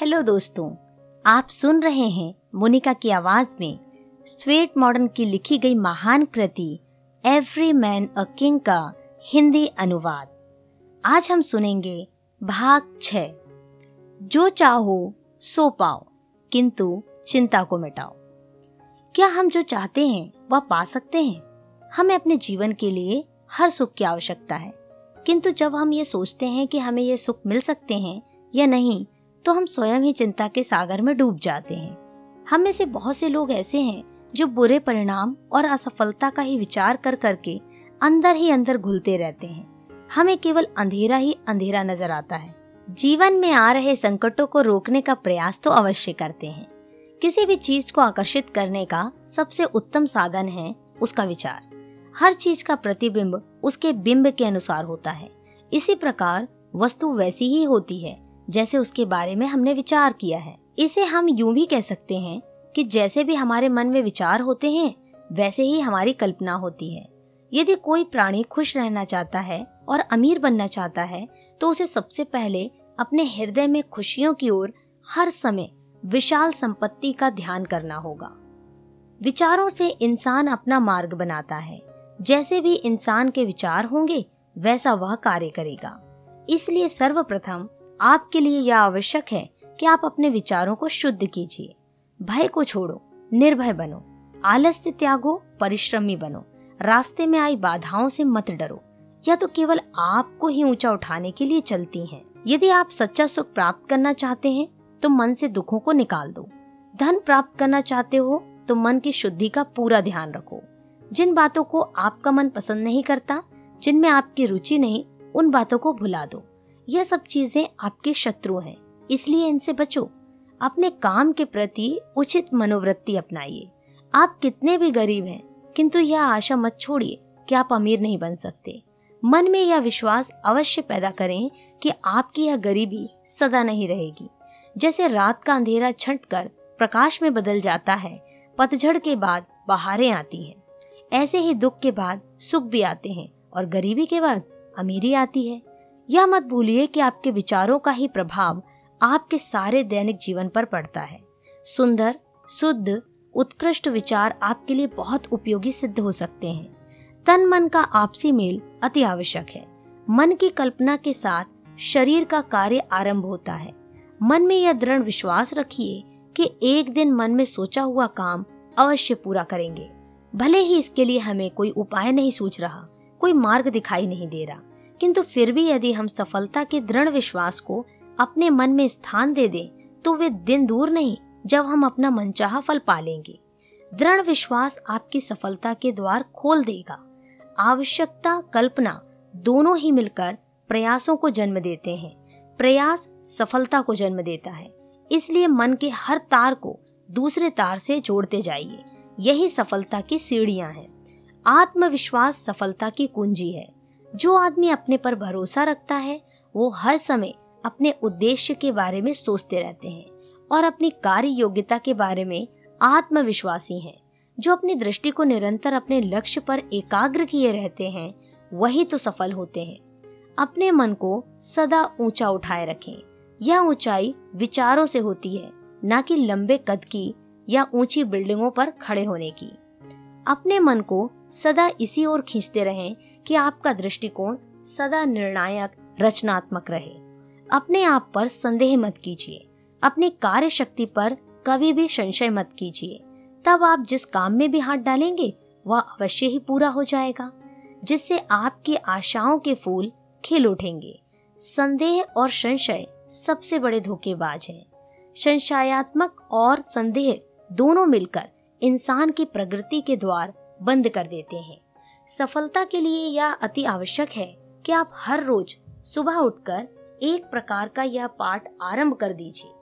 Hello दोस्तों, आप सुन रहे हैं मोनिका की आवाज़ में स्वेट मॉडर्न की लिखी गई महान कृति एवरी मैन अ किंग का हिंदी अनुवाद। आज हम सुनेंगे भाग छ जो चाहो, सो पाओ, किंतु चिंता को मिटाओ। क्या हम जो चाहते हैं, वह पा सकते हैं? हमें अपने जीवन के लिए हर सुख की आवश्यकता है। किंतु जब हम ये सोचते हैं कि हमें ये सुख मिल सकते हैं या नहीं तो हम स्वयं ही चिंता के सागर में डूब जाते हैं। हम में से बहुत से लोग ऐसे हैं जो बुरे परिणाम और असफलता का ही विचार कर करके अंदर ही अंदर घुलते रहते हैं। हमें केवल अंधेरा ही अंधेरा नज़र आता है। जीवन में आ रहे संकटों को रोकने का प्रयास तो अवश्य करते हैं। किसी भी चीज़ को आकर्षित करने का सबसे उत्तम साधन है उसका विचार। हर चीज़ का प्रतिबिंब उसके बिंब के अनुसार होता है। इसी प्रकार वस्तु वैसी ही होती है। जैसे उसके बारे में हमने विचार किया है। इसे हम यूँ भी कह सकते हैं कि जैसे भी हमारे मन में विचार होते हैं, वैसे ही हमारी कल्पना होती है। यदि कोई प्राणी खुश रहना चाहता है और अमीर बनना चाहता है तो उसे सबसे पहले अपने हृदय में खुशियों की ओर हर समय विशाल संपत्ति का ध्यान करना होगा। विचारों से इंसान अपना मार्ग बनाता है। जैसे भी इंसान के विचार होंगे, वैसा वह कार्य करेगा। इसलिए सर्वप्रथम आपके लिए यह आवश्यक है कि आप अपने विचारों को शुद्ध कीजिए। भय को छोड़ो, निर्भय बनो, आलस्य त्यागो, परिश्रमी बनो, रास्ते में आई बाधाओं से मत डरो। या तो केवल आपको ही ऊँचा उठाने के लिए चलती हैं। यदि आप सच्चा सुख प्राप्त करना चाहते हैं तो मन से दुखों को निकाल दो। धन प्राप्त करना चाहते हो तो मन की शुद्धि का पूरा ध्यान रखो। जिन बातों को आपका मन पसंद नहीं करता, जिनमें आपकी रुचि नहीं, उन बातों को भुला दो। यह सब चीज़ें आपके शत्रु हैं, इसलिए इनसे बचो। अपने काम के प्रति उचित मनोवृत्ति अपनाइए। आप कितने भी गरीब हैं, किंतु यह आशा मत छोड़िए कि आप अमीर नहीं बन सकते। मन में यह विश्वास अवश्य पैदा करें कि आपकी यह गरीबी सदा नहीं रहेगी। जैसे रात का अंधेरा छटकर प्रकाश में बदल जाता है, पतझड़ के बाद बहारें आती हैं। ऐसे ही दुख के बाद सुख भी आते हैं और गरीबी के बाद अमीरी आती है। यह मत भूलिए कि आपके विचारों का ही प्रभाव आपके सारे दैनिक जीवन पर पड़ता है। सुंदर, शुद्ध, उत्कृष्ट विचार आपके लिए बहुत उपयोगी सिद्ध हो सकते हैं। तन मन का आपसी मेल अति आवश्यक है। मन की कल्पना के साथ शरीर का कार्य आरंभ होता है। मन में यह दृढ़ विश्वास रखिए कि एक दिन मन में सोचा हुआ काम अवश्य पूरा करेंगे। भले ही इसके लिए हमें कोई उपाय नहीं सूझ रहा, कोई मार्ग दिखाई नहीं दे रहा। किंतु फिर भी यदि हम सफलता के दृढ़ विश्वास को अपने मन में स्थान दे दें तो वे दिन दूर नहीं, जब हम अपना मनचाहा फल पालेंगे दृढ़ विश्वास आपकी सफलता के द्वार खोल देगा। आवश्यकता, कल्पना दोनों ही मिलकर प्रयासों को जन्म देते हैं। प्रयास सफलता को जन्म देता है। इसलिए मन के हर तार को दूसरे तार से जोड़ते जाइए। यही सफलता की सीढ़ियाँ हैं। आत्मविश्वास सफलता की कुंजी है। जो आदमी अपने पर भरोसा रखता है, वो हर समय अपने उद्देश्य के बारे में सोचते रहते हैं और अपनी कार्य योग्यता के बारे में आत्मविश्वासी हैं। जो अपनी दृष्टि को निरंतर अपने लक्ष्य पर एकाग्र किए रहते हैं, वही तो सफल होते हैं। अपने मन को सदा ऊँचा उठाए रखें। यह ऊंचाई विचारों से होती है, न कि लंबे कद की या ऊँची बिल्डिंगों पर खड़े होने की। अपने मन को सदा इसी ओर खींचते रहें कि आपका दृष्टिकोण सदा निर्णायक, रचनात्मक रहे। अपने आप पर संदेह मत कीजिए। अपनी कार्य शक्ति पर कभी भी संशय मत कीजिए। तब आप जिस काम में भी हाथ डालेंगे, वह अवश्य ही पूरा हो जाएगा, जिससे आपकी आशाओं के फूल खिल उठेंगे। संदेह और संशय सबसे बड़े धोखेबाज हैं। संशयात्मक और संदेह दोनों मिलकर इंसान की प्रगति के द्वार बंद कर देते हैं। सफलता के लिए यह अति आवश्यक है कि आप हर रोज सुबह उठकर एक प्रकार का यह पाठ आरंभ कर दीजिए।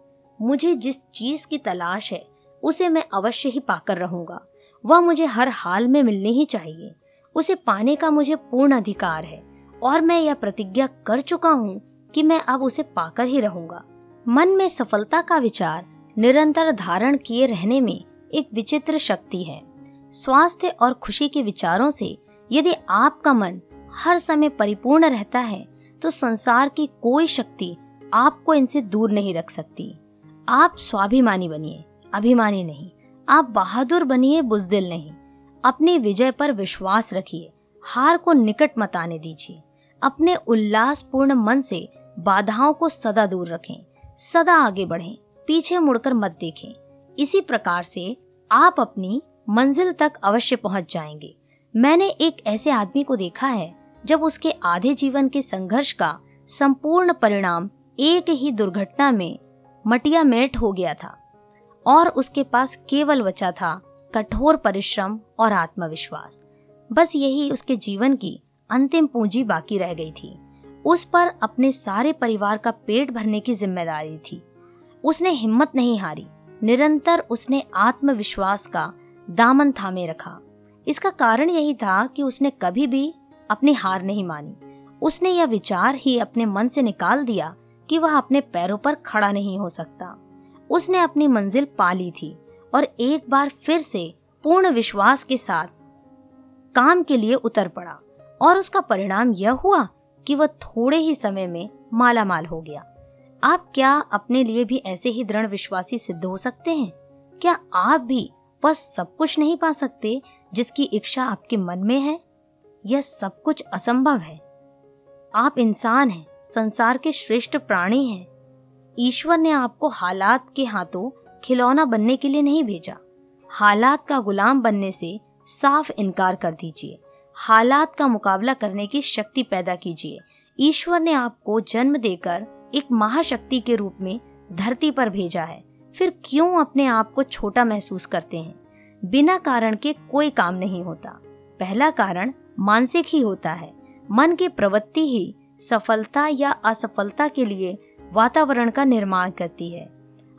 मुझे जिस चीज़ की तलाश है, उसे मैं अवश्य ही पाकर रहूँगा। वह मुझे हर हाल में मिलनी ही चाहिए। उसे पाने का मुझे पूर्ण अधिकार है और मैं यह प्रतिज्ञा कर चुका हूँ कि मैं अब उसे पाकर ही रहूँगा। मन में सफलता का विचार निरंतर धारण किए रहने में एक विचित्र शक्ति है। स्वास्थ्य और खुशी के विचारों से यदि आपका मन हर समय परिपूर्ण रहता है तो संसार की कोई शक्ति आपको इनसे दूर नहीं रख सकती। आप स्वाभिमानी बनिए, अभिमानी नहीं। आप बहादुर बनिए, बुजदिल नहीं। अपनी विजय पर विश्वास रखिए, हार को निकट मत आने दीजिए। अपने उल्लासपूर्ण मन से बाधाओं को सदा दूर रखें, सदा आगे बढ़ें, पीछे मुड़कर मत देखें। इसी प्रकार से आप अपनी मंजिल तक अवश्य पहुँच जाएँगे। मैंने एक ऐसे आदमी को देखा है, जब उसके आधे जीवन के संघर्ष का संपूर्ण परिणाम एक ही दुर्घटना में मटिया मेट हो गया था और उसके पास केवल बचा था कठोर परिश्रम और आत्मविश्वास। बस यही उसके जीवन की अंतिम पूंजी बाकी रह गई थी। उस पर अपने सारे परिवार का पेट भरने की ज़िम्मेदारी थी। उसने हिम्मत नहीं हारी, निरंतर उसने आत्मविश्वास का दामन थामे रखा। इसका कारण यही था कि उसने कभी भी अपनी हार नहीं मानी। उसने यह विचार ही अपने मन से निकाल दिया कि वह अपने पैरों पर खड़ा नहीं हो सकता। उसने अपनी मंजिल पा ली थी और एक बार फिर से पूर्ण विश्वास के साथ काम के लिए उतर पड़ा और उसका परिणाम यह हुआ कि वह थोड़े ही समय में माला माल हो गया। आप क्या अपने लिए भी ऐसे ही दृढ़ विश्वासी सिद्ध हो सकते हैं? क्या आप भी बस सब कुछ नहीं पा सकते जिसकी इच्छा आपके मन में है। यह सब कुछ असंभव है। आप इंसान हैं, संसार के श्रेष्ठ प्राणी हैं। ईश्वर ने आपको हालात के हाथों खिलौना बनने के लिए नहीं भेजा। हालात का गुलाम बनने से साफ़ इनकार कर दीजिए। हालात का मुकाबला करने की शक्ति पैदा कीजिए। ईश्वर ने आपको जन्म देकर एक महाशक्ति के रूप में धरती पर भेजा है। फिर क्यों अपने आप को छोटा महसूस करते हैं? बिना कारण के कोई काम नहीं होता। पहला कारण मानसिक ही होता है। मन की प्रवृत्ति ही सफलता या असफलता के लिए वातावरण का निर्माण करती है।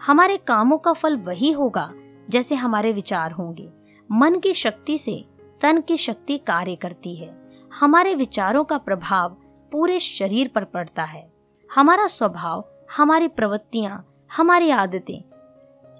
हमारे कामों का फल वही होगा जैसे हमारे विचार होंगे। मन की शक्ति से तन की शक्ति कार्य करती है। हमारे विचारों का प्रभाव पूरे शरीर पर पड़ता है। हमारा स्वभाव, हमारी प्रवृत्तियाँ, हमारी आदतें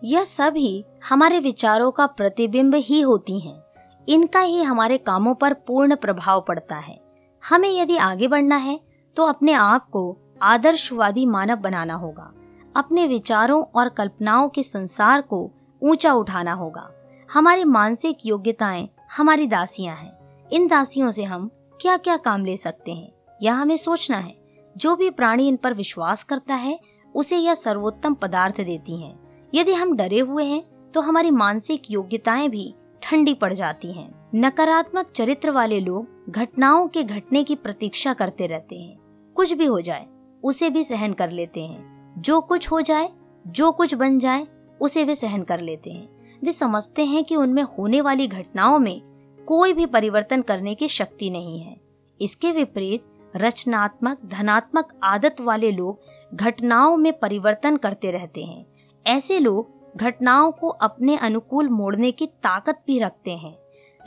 यह ही हमारे विचारों का प्रतिबिंब ही होती हैं। इनका ही हमारे कामों पर पूर्ण प्रभाव पड़ता है। हमें यदि आगे बढ़ना है तो अपने आप को आदर्शवादी मानव बनाना होगा। अपने विचारों और कल्पनाओं के संसार को ऊँचा उठाना होगा। हमारी मानसिक योग्यताएँ हमारी दासियाँ हैं। इन दासियों से हम क्या क्या काम ले सकते हैं, यह हमें सोचना है। जो भी प्राणी इन पर विश्वास करता है, उसे यह सर्वोत्तम पदार्थ देती हैं। यदि हम डरे हुए हैं तो हमारी मानसिक योग्यताएँ भी ठंडी पड़ जाती हैं। नकारात्मक चरित्र वाले लोग घटनाओं के घटने की प्रतीक्षा करते रहते हैं। कुछ भी हो जाए, उसे भी सहन कर लेते हैं। जो कुछ हो जाए, जो कुछ बन जाए, उसे वे सहन कर लेते हैं। वे समझते हैं कि उनमें होने वाली घटनाओं में कोई भी परिवर्तन करने की शक्ति नहीं है। इसके विपरीत, रचनात्मक, धनात्मक आदत वाले लोग घटनाओं में परिवर्तन करते रहते हैं। ऐसे लोग घटनाओं को अपने अनुकूल मोड़ने की ताकत भी रखते हैं।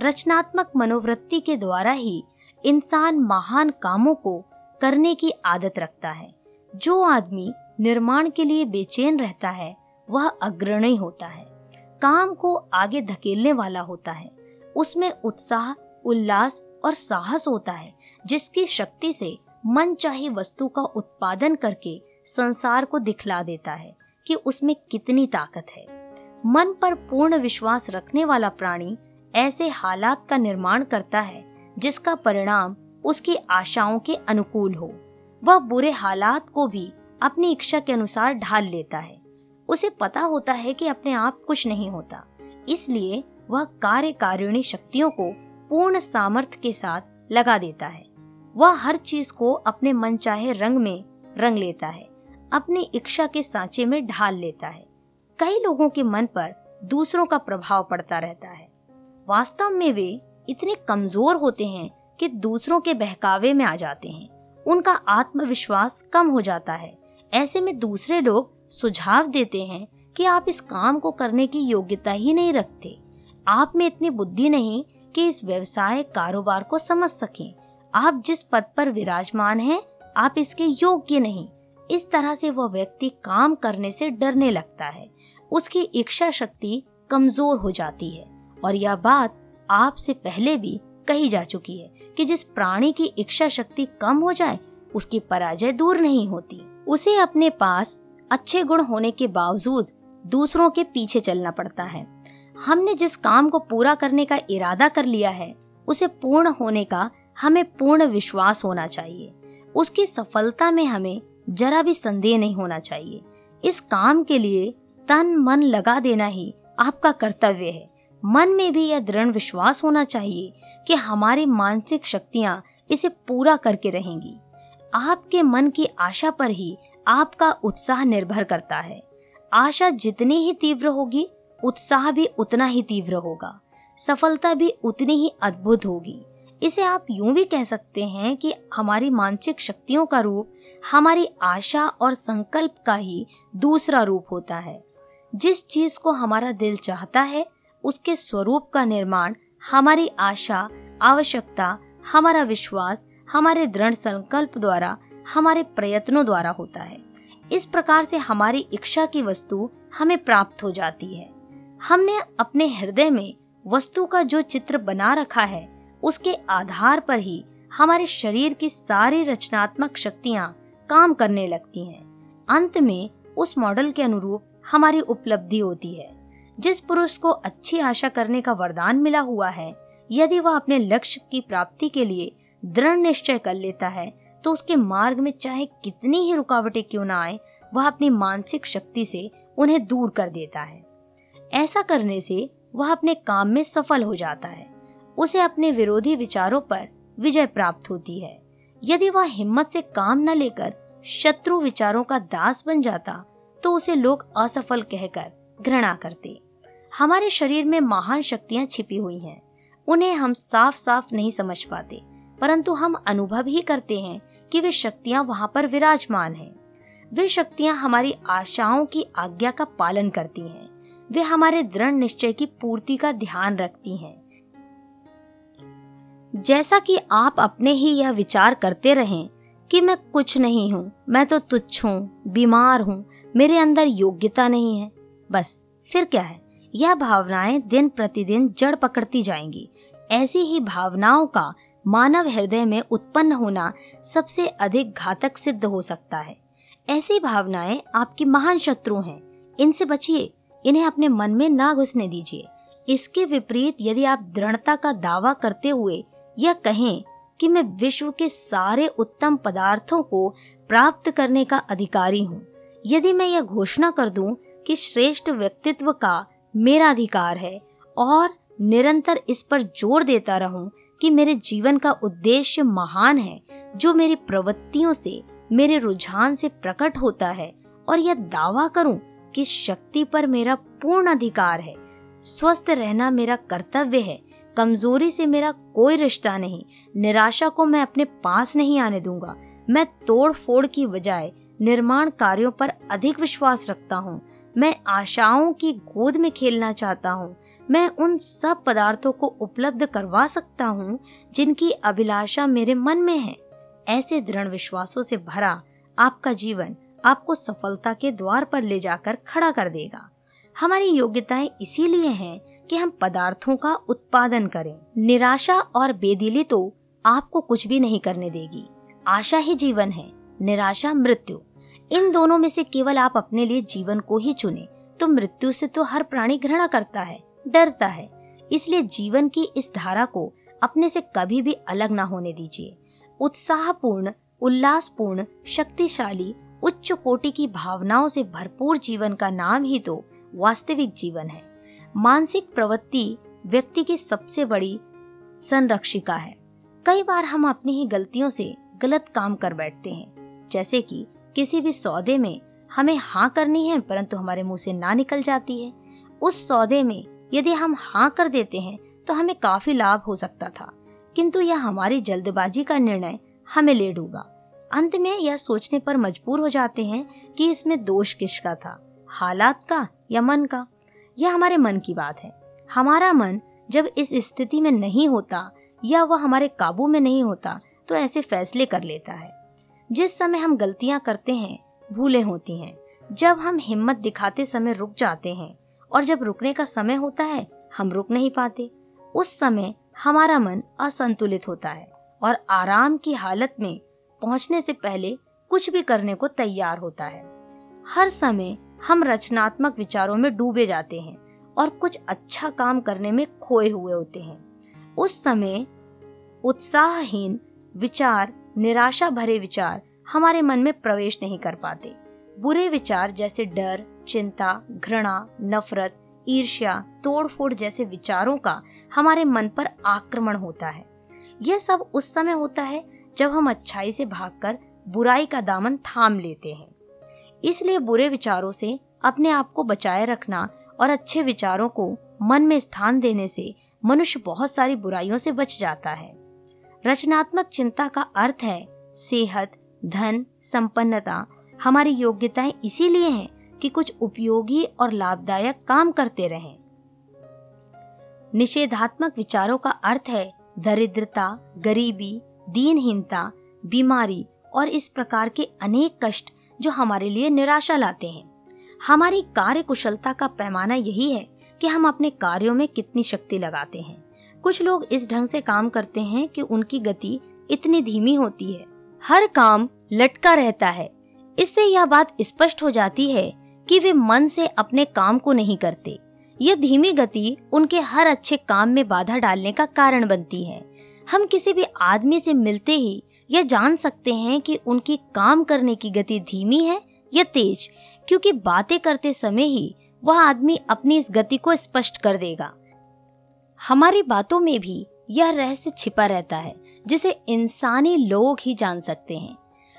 रचनात्मक मनोवृत्ति के द्वारा ही इंसान महान कामों को करने की आदत रखता है। जो आदमी निर्माण के लिए बेचैन रहता है, वह अग्रणी होता है। काम को आगे धकेलने वाला होता है। उसमें उत्साह, उल्लास और साहस होता है, जिसकी शक्ति से मन चाहे वस्तु का उत्पादन करके संसार को दिखला देता है। कि उसमें कितनी ताकत है। मन पर पूर्ण विश्वास रखने वाला प्राणी ऐसे हालात का निर्माण करता है, जिसका परिणाम उसकी आशाओं के अनुकूल हो। वह बुरे हालात को भी अपनी इच्छा के अनुसार ढाल लेता है। उसे पता होता है कि अपने आप कुछ नहीं होता। इसलिए वह कार्यकारिणी शक्तियों को पूर्ण सामर्थ्य के साथ लगा देता है। वह हर चीज़ को अपने मन चाहे रंग में रंग लेता है। अपनी इच्छा के सांचे में ढाल लेता है। कई लोगों के मन पर दूसरों का प्रभाव पड़ता रहता है। वास्तव में वे इतने कमज़ोर होते हैं कि दूसरों के बहकावे में आ जाते हैं। उनका आत्मविश्वास कम हो जाता है। ऐसे में दूसरे लोग सुझाव देते हैं कि आप इस काम को करने की योग्यता ही नहीं रखते। आप में इतनी बुद्धि नहीं कि इस व्यवसाय कारोबार को समझ सकें। आप जिस पद पर विराजमान हैं, आप इसके योग्य नहीं। इस तरह से वह व्यक्ति काम करने से डरने लगता है। उसकी इच्छा शक्ति कमज़ोर हो जाती है और यह बात आपसे पहले भी कही जा चुकी है कि जिस प्राणी की इच्छा शक्ति कम हो जाए, उसकी पराजय दूर नहीं होती। उसे अपने पास अच्छे गुण होने के बावजूद दूसरों के पीछे चलना पड़ता है। हमने जिस काम को पूरा करने का इरादा कर लिया है, उसे पूर्ण होने का हमें पूर्ण विश्वास होना चाहिए। उसकी सफलता में हमें जरा भी संदेह नहीं होना चाहिए। इस काम के लिए तन मन लगा देना ही आपका कर्तव्य है। मन में भी यह दृढ़ विश्वास होना चाहिए कि हमारी मानसिक शक्तियाँ इसे पूरा करके रहेंगी। आपके मन की आशा पर ही आपका उत्साह निर्भर करता है। आशा जितनी ही तीव्र होगी, उत्साह भी उतना ही तीव्र होगा। सफलता भी उतनी ही अद्भुत होगी। इसे आप यूँ भी कह सकते हैं कि हमारी मानसिक शक्तियों का रूप हमारी आशा और संकल्प का ही दूसरा रूप होता है। जिस चीज़ को हमारा दिल चाहता है, उसके स्वरूप का निर्माण हमारी आशा, आवश्यकता, हमारा विश्वास, हमारे दृढ़ संकल्प द्वारा, हमारे प्रयत्नों द्वारा होता है। इस प्रकार से हमारी इच्छा की वस्तु हमें प्राप्त हो जाती है। हमने अपने हृदय में वस्तु का जो चित्र बना रखा है, उसके आधार पर ही हमारे शरीर की सारी रचनात्मक शक्तियाँ काम करने लगती हैं। अंत में उस मॉडल के अनुरूप हमारी उपलब्धि होती है। जिस पुरुष को अच्छी आशा करने का वरदान मिला हुआ है, यदि वह अपने लक्ष्य की प्राप्ति के लिए दृढ़ निश्चय कर लेता है तो उसके मार्ग में चाहे कितनी ही रुकावटें क्यों ना आए, वह अपनी मानसिक शक्ति से उन्हें दूर कर देता है। ऐसा करने से वह अपने काम में सफल हो जाता है। उसे अपने विरोधी विचारों पर विजय प्राप्त होती है। यदि वह हिम्मत से काम न लेकर शत्रु विचारों का दास बन जाता तो उसे लोग असफल कहकर घृणा करते। हमारे शरीर में महान शक्तियाँ छिपी हुई हैं। उन्हें हम साफ़ साफ़ नहीं समझ पाते, परंतु हम अनुभव ही करते हैं कि वे शक्तियाँ वहाँ पर विराजमान हैं। वे शक्तियाँ हमारी आशाओं की आज्ञा का पालन करती हैं। वे हमारे दृढ़ निश्चय की पूर्ति का ध्यान रखती हैं। जैसा कि आप अपने ही यह विचार करते रहें कि मैं कुछ नहीं हूँ, मैं तो तुच्छ हूँ, बीमार हूँ, मेरे अंदर योग्यता नहीं है। बस, फिर क्या है? यह भावनाएँ दिन प्रतिदिन जड़ पकड़ती जाएँगी। ऐसी ही भावनाओं का मानव हृदय में उत्पन्न होना सबसे अधिक घातक सिद्ध हो सकता है। ऐसी भावनाएँ आपकी महान शत्रु हैं। इनसे बचिए, इन्हें अपने मन में ना घुसने दीजिए। इसके विपरीत यदि आप दृढ़ता का दावा करते हुए यह कहें कि मैं विश्व के सारे उत्तम पदार्थों को प्राप्त करने का अधिकारी हूँ। यदि मैं यह घोषणा कर दूँ कि श्रेष्ठ व्यक्तित्व का मेरा अधिकार है और निरंतर इस पर ज़ोर देता रहूँ कि मेरे जीवन का उद्देश्य महान है, जो मेरी प्रवृत्तियों से, मेरे रुझान से प्रकट होता है और यह दावा करूँ कि शक्ति पर मेरा पूर्ण अधिकार है, स्वस्थ रहना मेरा कर्तव्य है कमज़ोरी से मेरा कोई रिश्ता नहीं। निराशा को मैं अपने पास नहीं आने दूँगा। मैं तोड़ फोड़ की बजाय निर्माण कार्यों पर अधिक विश्वास रखता हूँ। मैं आशाओं की गोद में खेलना चाहता हूँ। मैं उन सब पदार्थों को उपलब्ध करवा सकता हूँ, जिनकी अभिलाषा मेरे मन में है। ऐसे दृढ़ विश्वासों से भरा आपका जीवन आपको सफलता के द्वार पर ले जाकर खड़ा कर देगा। हमारी योग्यताएँ इसीलिए हैं कि हम पदार्थों का उत्पादन करें। निराशा और बेदिली तो आपको कुछ भी नहीं करने देगी। आशा ही जीवन है, निराशा मृत्यु। इन दोनों में से केवल आप अपने लिए जीवन को ही चुने तो मृत्यु से तो हर प्राणी घृणा करता है, डरता है। इसलिए जीवन की इस धारा को अपने से कभी भी अलग ना होने दीजिए। उत्साहपूर्ण, उल्लासपूर्ण, शक्तिशाली, उच्च कोटि की भावनाओं से भरपूर जीवन का नाम ही तो वास्तविक जीवन है। मानसिक प्रवृत्ति व्यक्ति की सबसे बड़ी संरक्षिका है। कई बार हम अपनी ही गलतियों से गलत काम कर बैठते हैं। जैसे कि किसी भी सौदे में हमें हाँ करनी है, परंतु हमारे मुँह से ना निकल जाती है। उस सौदे में यदि हम हाँ कर देते हैं तो हमें काफ़ी लाभ हो सकता था। किंतु यह हमारी जल्दबाजी का निर्णय हमें ले डूबा। अंत में यह सोचने पर मजबूर हो जाते हैं कि इसमें दोष किसका था? हालात का या मन का? यह हमारे मन की बात है। हमारा मन जब इस स्थिति में नहीं होता या वह हमारे काबू में नहीं होता तो ऐसे फैसले कर लेता है। जिस समय हम गलतियाँ करते हैं, भूलें होती हैं, जब हम हिम्मत दिखाते समय रुक जाते हैं और जब रुकने का समय होता है, हम रुक नहीं पाते। उस समय हमारा मन असंतुलित होता है और आराम की हालत में पहुँचने से पहले कुछ भी करने को तैयार होता है। हर समय हम रचनात्मक विचारों में डूबे जाते हैं और कुछ अच्छा काम करने में खोए हुए होते हैं। उस समय उत्साहहीन विचार, निराशा भरे विचार हमारे मन में प्रवेश नहीं कर पाते। बुरे विचार जैसे डर, चिंता, घृणा, नफरत, ईर्ष्या, तोड़फोड़ जैसे विचारों का हमारे मन पर आक्रमण होता है। यह सब उस समय होता है जब हम अच्छाई से भागकर बुराई का दामन थाम लेते हैं। इसलिए बुरे विचारों से, अपने आप को बचाए रखना और अच्छे विचारों को मन में स्थान देने से मनुष्य बहुत सारी बुराइयों से बच जाता है। रचनात्मक चिंता का अर्थ है, सेहत, धन, संपन्नता हमारी योग्यताएँ इसीलिए हैं कि कुछ उपयोगी और लाभदायक काम करते रहें। निषेधात्मक विचारों का अर्थ है, दरिद्रता, गरीबी, दीनहीनता, बीमारी और इस प्रकार के अनेक कष्ट जो हमारे लिए निराशा लाते हैं। हमारी कार्य कुशलता का पैमाना यही है कि हम अपने कार्यों में कितनी शक्ति लगाते हैं। कुछ लोग इस ढंग से काम करते हैं कि उनकी गति इतनी धीमी होती है। हर काम लटका रहता है। इससे यह बात स्पष्ट हो जाती है कि वे मन से अपने काम को नहीं करते। यह धीमी गति उनके हर अच्छे काम में बाधा डालने का कारण बनती है। हम किसी भी आदमी से मिलते ही यह जान सकते हैं कि उनकी काम करने की गति धीमी है या तेज, क्योंकि बातें करते समय ही वह आदमी अपनी इस गति को स्पष्ट कर देगा। हमारी बातों में भी यह रहस्य छिपा रहता है, जिसे इंसानी लोग ही जान सकते हैं।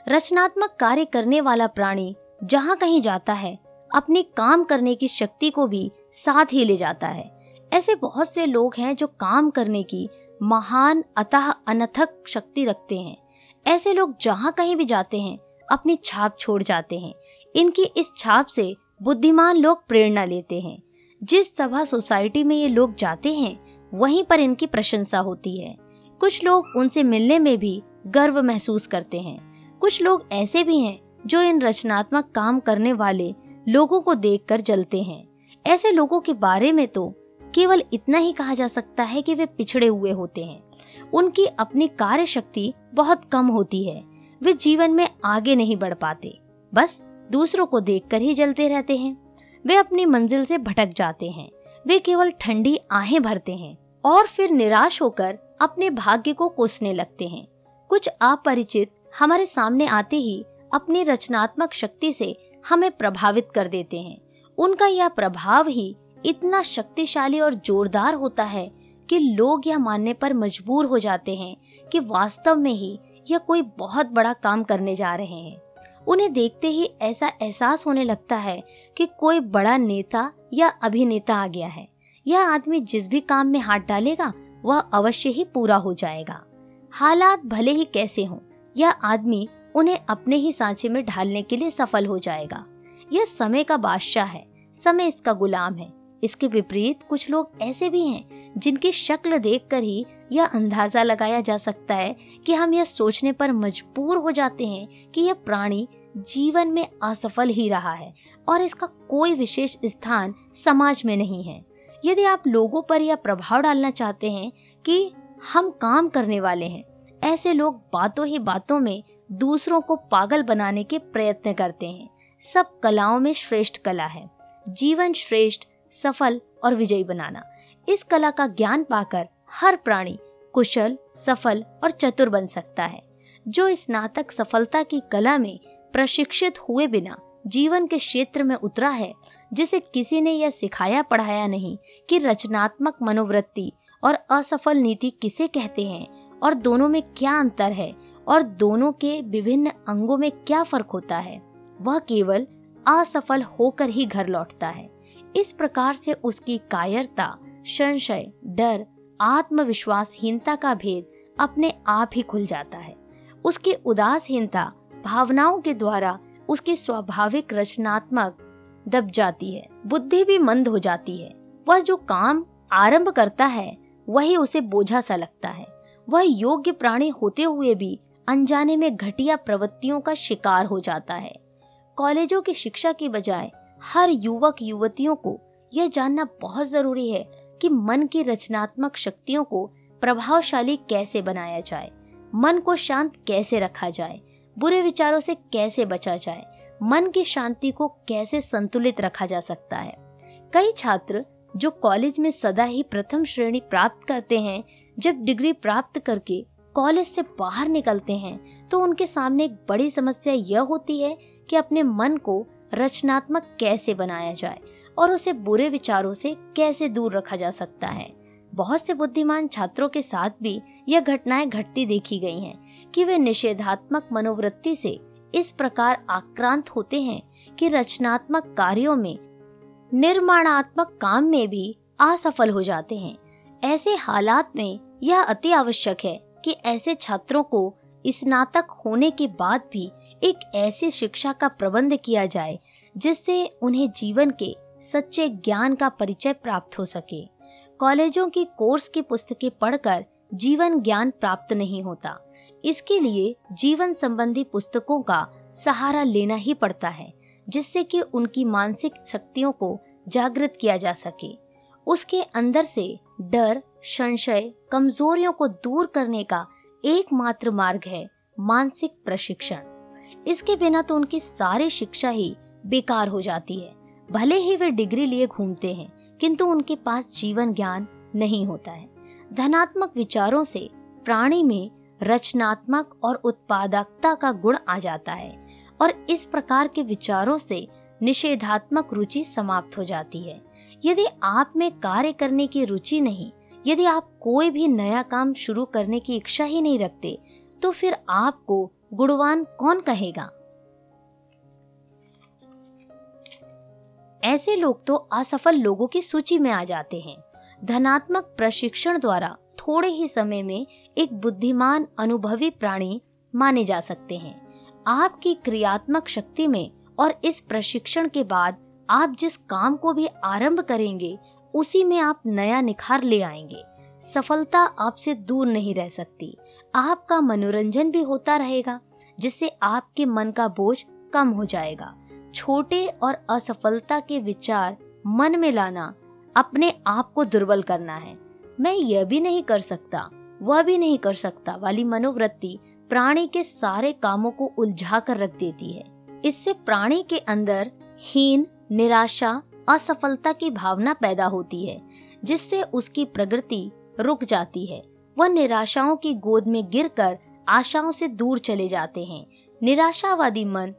रचनात्मक कार्य करने वाला प्राणी जहाँ कहीं जाता है, अपने काम करने की शक्ति को भी साथ ही ले जाता है। ऐसे बहुत से लोग हैं जो काम करने की महान अतः अनथक शक्ति रखते हैं। ऐसे लोग जहाँ कहीं भी जाते हैं, अपनी छाप छोड़ जाते हैं। इनकी इस छाप से बुद्धिमान लोग प्रेरणा लेते हैं। जिस सभा सोसाइटी में ये लोग जाते हैं, वहीं पर इनकी प्रशंसा होती है। कुछ लोग उनसे मिलने में भी गर्व महसूस करते हैं। कुछ लोग ऐसे भी हैं, जो इन रचनात्मक काम करने वाले लोगों को देखकर जलते हैं। ऐसे लोगों के बारे में तो केवल इतना ही कहा जा सकता है कि वे पिछड़े हुए होते हैं। उनकी अपनी कार्य शक्ति बहुत कम होती है। वे जीवन में आगे नहीं बढ़ पाते। बस दूसरों को देखकर ही जलते रहते हैं। वे अपनी मंजिल से भटक जाते हैं। वे केवल ठंडी आहें भरते हैं और फिर निराश होकर अपने भाग्य को कोसने लगते हैं। कुछ अपरिचित हमारे सामने आते ही अपनी रचनात्मक शक्ति से हमें प्रभावित कर देते हैं। उनका यह प्रभाव ही इतना शक्तिशाली और जोरदार होता है कि लोग यह मानने पर मजबूर हो जाते हैं कि वास्तव में ही यह कोई बहुत बड़ा काम करने जा रहे हैं। उन्हें देखते ही ऐसा एहसास होने लगता है कि कोई बड़ा नेता या अभिनेता आ गया है। यह आदमी जिस भी काम में हाथ डालेगा, वह अवश्य ही पूरा हो जाएगा। हालात भले ही कैसे हों, यह आदमी उन्हें अपने ही सांचे में ढालने के लिए सफल हो जाएगा। यह समय का बादशाह है, समय इसका गुलाम है। इसके विपरीत कुछ लोग ऐसे भी हैं, जिनकी शक्ल देखकर ही यह अंदाज़ा लगाया जा सकता है कि हम यह सोचने पर मजबूर हो जाते हैं कि यह प्राणी जीवन में असफल ही रहा है और इसका कोई विशेष स्थान समाज में नहीं है। यदि आप लोगों पर यह प्रभाव डालना चाहते हैं कि हम काम करने वाले हैं, ऐसे लोग बातों ही बातों में दूसरों को पागल बनाने के प्रयत्न करते हैं। सब कलाओं में श्रेष्ठ कला है। जीवन श्रेष्ठ सफल और विजयी बनाना। इस कला का ज्ञान पाकर हर प्राणी कुशल, सफल और चतुर बन सकता है, जो स्नातक सफलता की कला में प्रशिक्षित हुए बिना जीवन के क्षेत्र में उतरा है, जिसे किसी ने यह सिखाया पढ़ाया नहीं कि रचनात्मक मनोवृत्ति और असफल नीति किसे कहते हैं और दोनों में क्या अंतर है और दोनों के विभिन्न अंगों में क्या फ़र्क होता है। वह केवल असफल होकर ही घर लौटता है। इस प्रकार से उसकी कायरता, संशय, डर, आत्मविश्वासहीनता का भेद अपने आप ही खुल जाता है। उसकी उदासहीनता भावनाओं के द्वारा उसकी स्वाभाविक रचनात्मक दब जाती है, बुद्धि भी मंद हो जाती है। वह जो काम आरंभ करता है, वही उसे बोझा सा लगता है। वह योग्य प्राणी होते हुए भी अनजाने में घटिया प्रवृत्तियों का शिकार हो जाता है। कॉलेजों की शिक्षा की बजाय हर युवक युवतियों को यह जानना बहुत ज़रूरी है कि मन की रचनात्मक शक्तियों को प्रभावशाली कैसे बनाया जाए, मन को शांत कैसे रखा जाए, बुरे विचारों से कैसे बचा जाए, मन की शांति को कैसे संतुलित रखा जा सकता है। कई छात्र जो कॉलेज में सदा ही प्रथम श्रेणी प्राप्त करते हैं, जब डिग्री प्राप्त करके कॉलेज से बाहर निकलते हैं तो उनके सामने एक बड़ी समस्या यह होती है कि अपने मन को रचनात्मक कैसे बनाया जाए और उसे बुरे विचारों से कैसे दूर रखा जा सकता है। बहुत से बुद्धिमान छात्रों के साथ भी यह घटनाएँ घटती देखी गई हैं कि वे निषेधात्मक मनोवृत्ति से इस प्रकार आक्रांत होते हैं कि रचनात्मक कार्यों में, निर्माणात्मक काम में भी असफल हो जाते हैं। ऐसे हालात में यह अति आवश्यक है कि ऐसे छात्रों को स्नातक होने के बाद भी एक ऐसी शिक्षा का प्रबंध किया जाए, जिससे उन्हें जीवन के सच्चे ज्ञान का परिचय प्राप्त हो सके। कॉलेजों की कोर्स की पुस्तकें पढ़कर जीवन ज्ञान प्राप्त नहीं होता। इसके लिए जीवन संबंधी पुस्तकों का सहारा लेना ही पड़ता है, जिससे कि उनकी मानसिक शक्तियों को जागृत किया जा सके। उसके अंदर से डर, संशय, कमजोरियों को दूर करने का एकमात्र मार्ग है मानसिक प्रशिक्षण। इसके बिना तो उनकी सारी शिक्षा ही बेकार हो जाती है। भले ही वे डिग्री लिए घूमते हैं, किंतु उनके पास जीवन ज्ञान नहीं होता है। धनात्मक विचारों से प्राणी में रचनात्मक और उत्पादकता का गुण आ जाता है और इस प्रकार के विचारों से निषेधात्मक रुचि समाप्त हो जाती है। यदि आप में कार्य करने की रुचि नहीं, यदि आप कोई भी नया काम शुरू करने की इच्छा ही नहीं रखते तो फिर आपको गुणवान कौन कहेगा? ऐसे लोग तो असफल लोगों की सूची में आ जाते हैं। धनात्मक प्रशिक्षण द्वारा थोड़े ही समय में एक बुद्धिमान, अनुभवी प्राणी माने जा सकते हैं। आपकी क्रियात्मक शक्ति में और इस प्रशिक्षण के बाद आप जिस काम को भी आरंभ करेंगे, उसी में आप नया निखार ले आएँगे। सफलता आपसे दूर नहीं रह सकती। आपका मनोरंजन भी होता रहेगा, जिससे आपके मन का बोझ कम हो जाएगा। छोटे और असफलता के विचार मन में लाना अपने आप को दुर्बल करना है। मैं यह भी नहीं कर सकता, वह भी नहीं कर सकता वाली मनोवृत्ति प्राणी के सारे कामों को उलझा कर रख देती है। इससे प्राणी के अंदर हीन, निराशा, असफलता की भावना पैदा होती है, जिससे उसकी प्रगति रुक जाती है। वह निराशाओं की गोद में गिरकर आशाओं से दूर चले जाते हैं। निराशावादी मन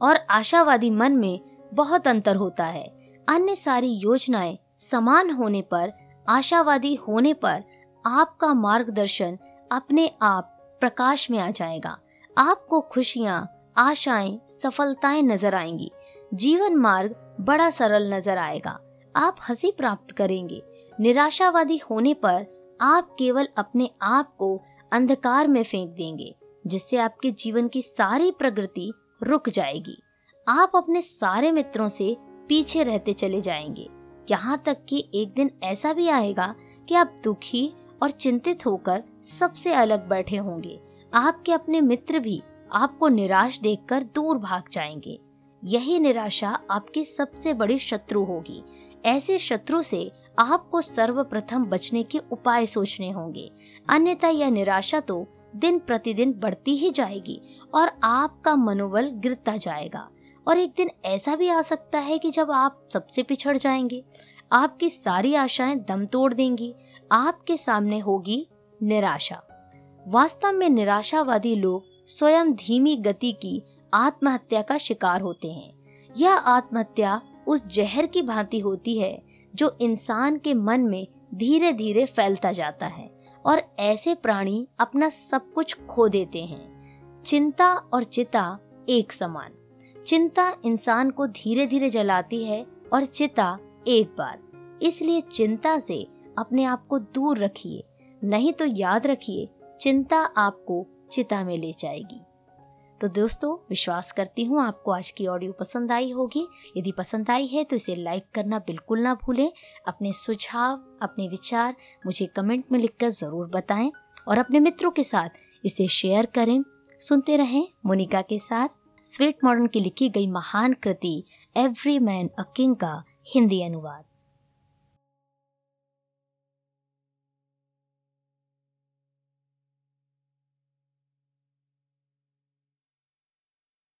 और आशावादी मन में बहुत अंतर होता है। अन्य सारी योजनाएँ समान होने पर, आशावादी होने पर आपका मार्गदर्शन अपने आप प्रकाश में आ जाएगा। आपको खुशियाँ, आशाएँ, सफलताएँ नज़र आएँगी। जीवन मार्ग बड़ा सरल नज़र आएगा। आप हँसी प्राप्त करेंगे। निराशावादी होने पर आप केवल अपने आप को अंधकार में फेंक देंगे, जिससे आपके जीवन की सारी प्रगति रुक जाएगी। आप अपने सारे मित्रों से पीछे रहते चले जाएँगे। यहाँ तक कि एक दिन ऐसा भी आएगा कि आप दुखी और चिंतित होकर सबसे अलग बैठे होंगे। आपके अपने मित्र भी आपको निराश देखकर दूर भाग जाएँगे। यही निराशा आपकी सबसे बड़ी शत्रु होगी। ऐसे शत्रु से आपको सर्वप्रथम बचने के उपाय सोचने होंगे। अन्यथा यह निराशा तो दिन प्रतिदिन बढ़ती ही जाएगी और आपका मनोबल गिरता जाएगा। और एक दिन ऐसा भी आ सकता है कि जब आप सबसे पिछड़ जाएँगे। आपकी सारी आशाएँ दम तोड़ देंगी। आपके सामने होगी निराशा। वास्तव में निराशावादी लोग स्वयं धीमी गति की आत्महत्या का शिकार होते हैं। यह आत्महत्या उस जहर की भांति होती है जो इंसान के मन में धीरे धीरे फैलता जाता है और ऐसे प्राणी अपना सब कुछ खो देते हैं। चिंता और चिता एक समान। चिंता इंसान को धीरे धीरे जलाती है और चिता एक बार। इसलिए चिंता से अपने आप को दूर रखिए। नहीं तो याद रखिए, चिंता आपको चिता में ले जाएगी। तो दोस्तों, विश्वास करती हूँ आपको आज की ऑडियो पसंद आई होगी। यदि पसंद आई है तो इसे लाइक करना बिल्कुल ना भूलें। अपने सुझाव, अपने विचार मुझे कमेंट में लिखकर ज़रूर बताएँ और अपने मित्रों के साथ इसे शेयर करें। सुनते रहें मोनिका के साथ। स्वीट मॉडर्न की लिखी गई महान कृति एवरी मैन अ किंग का हिंदी अनुवाद।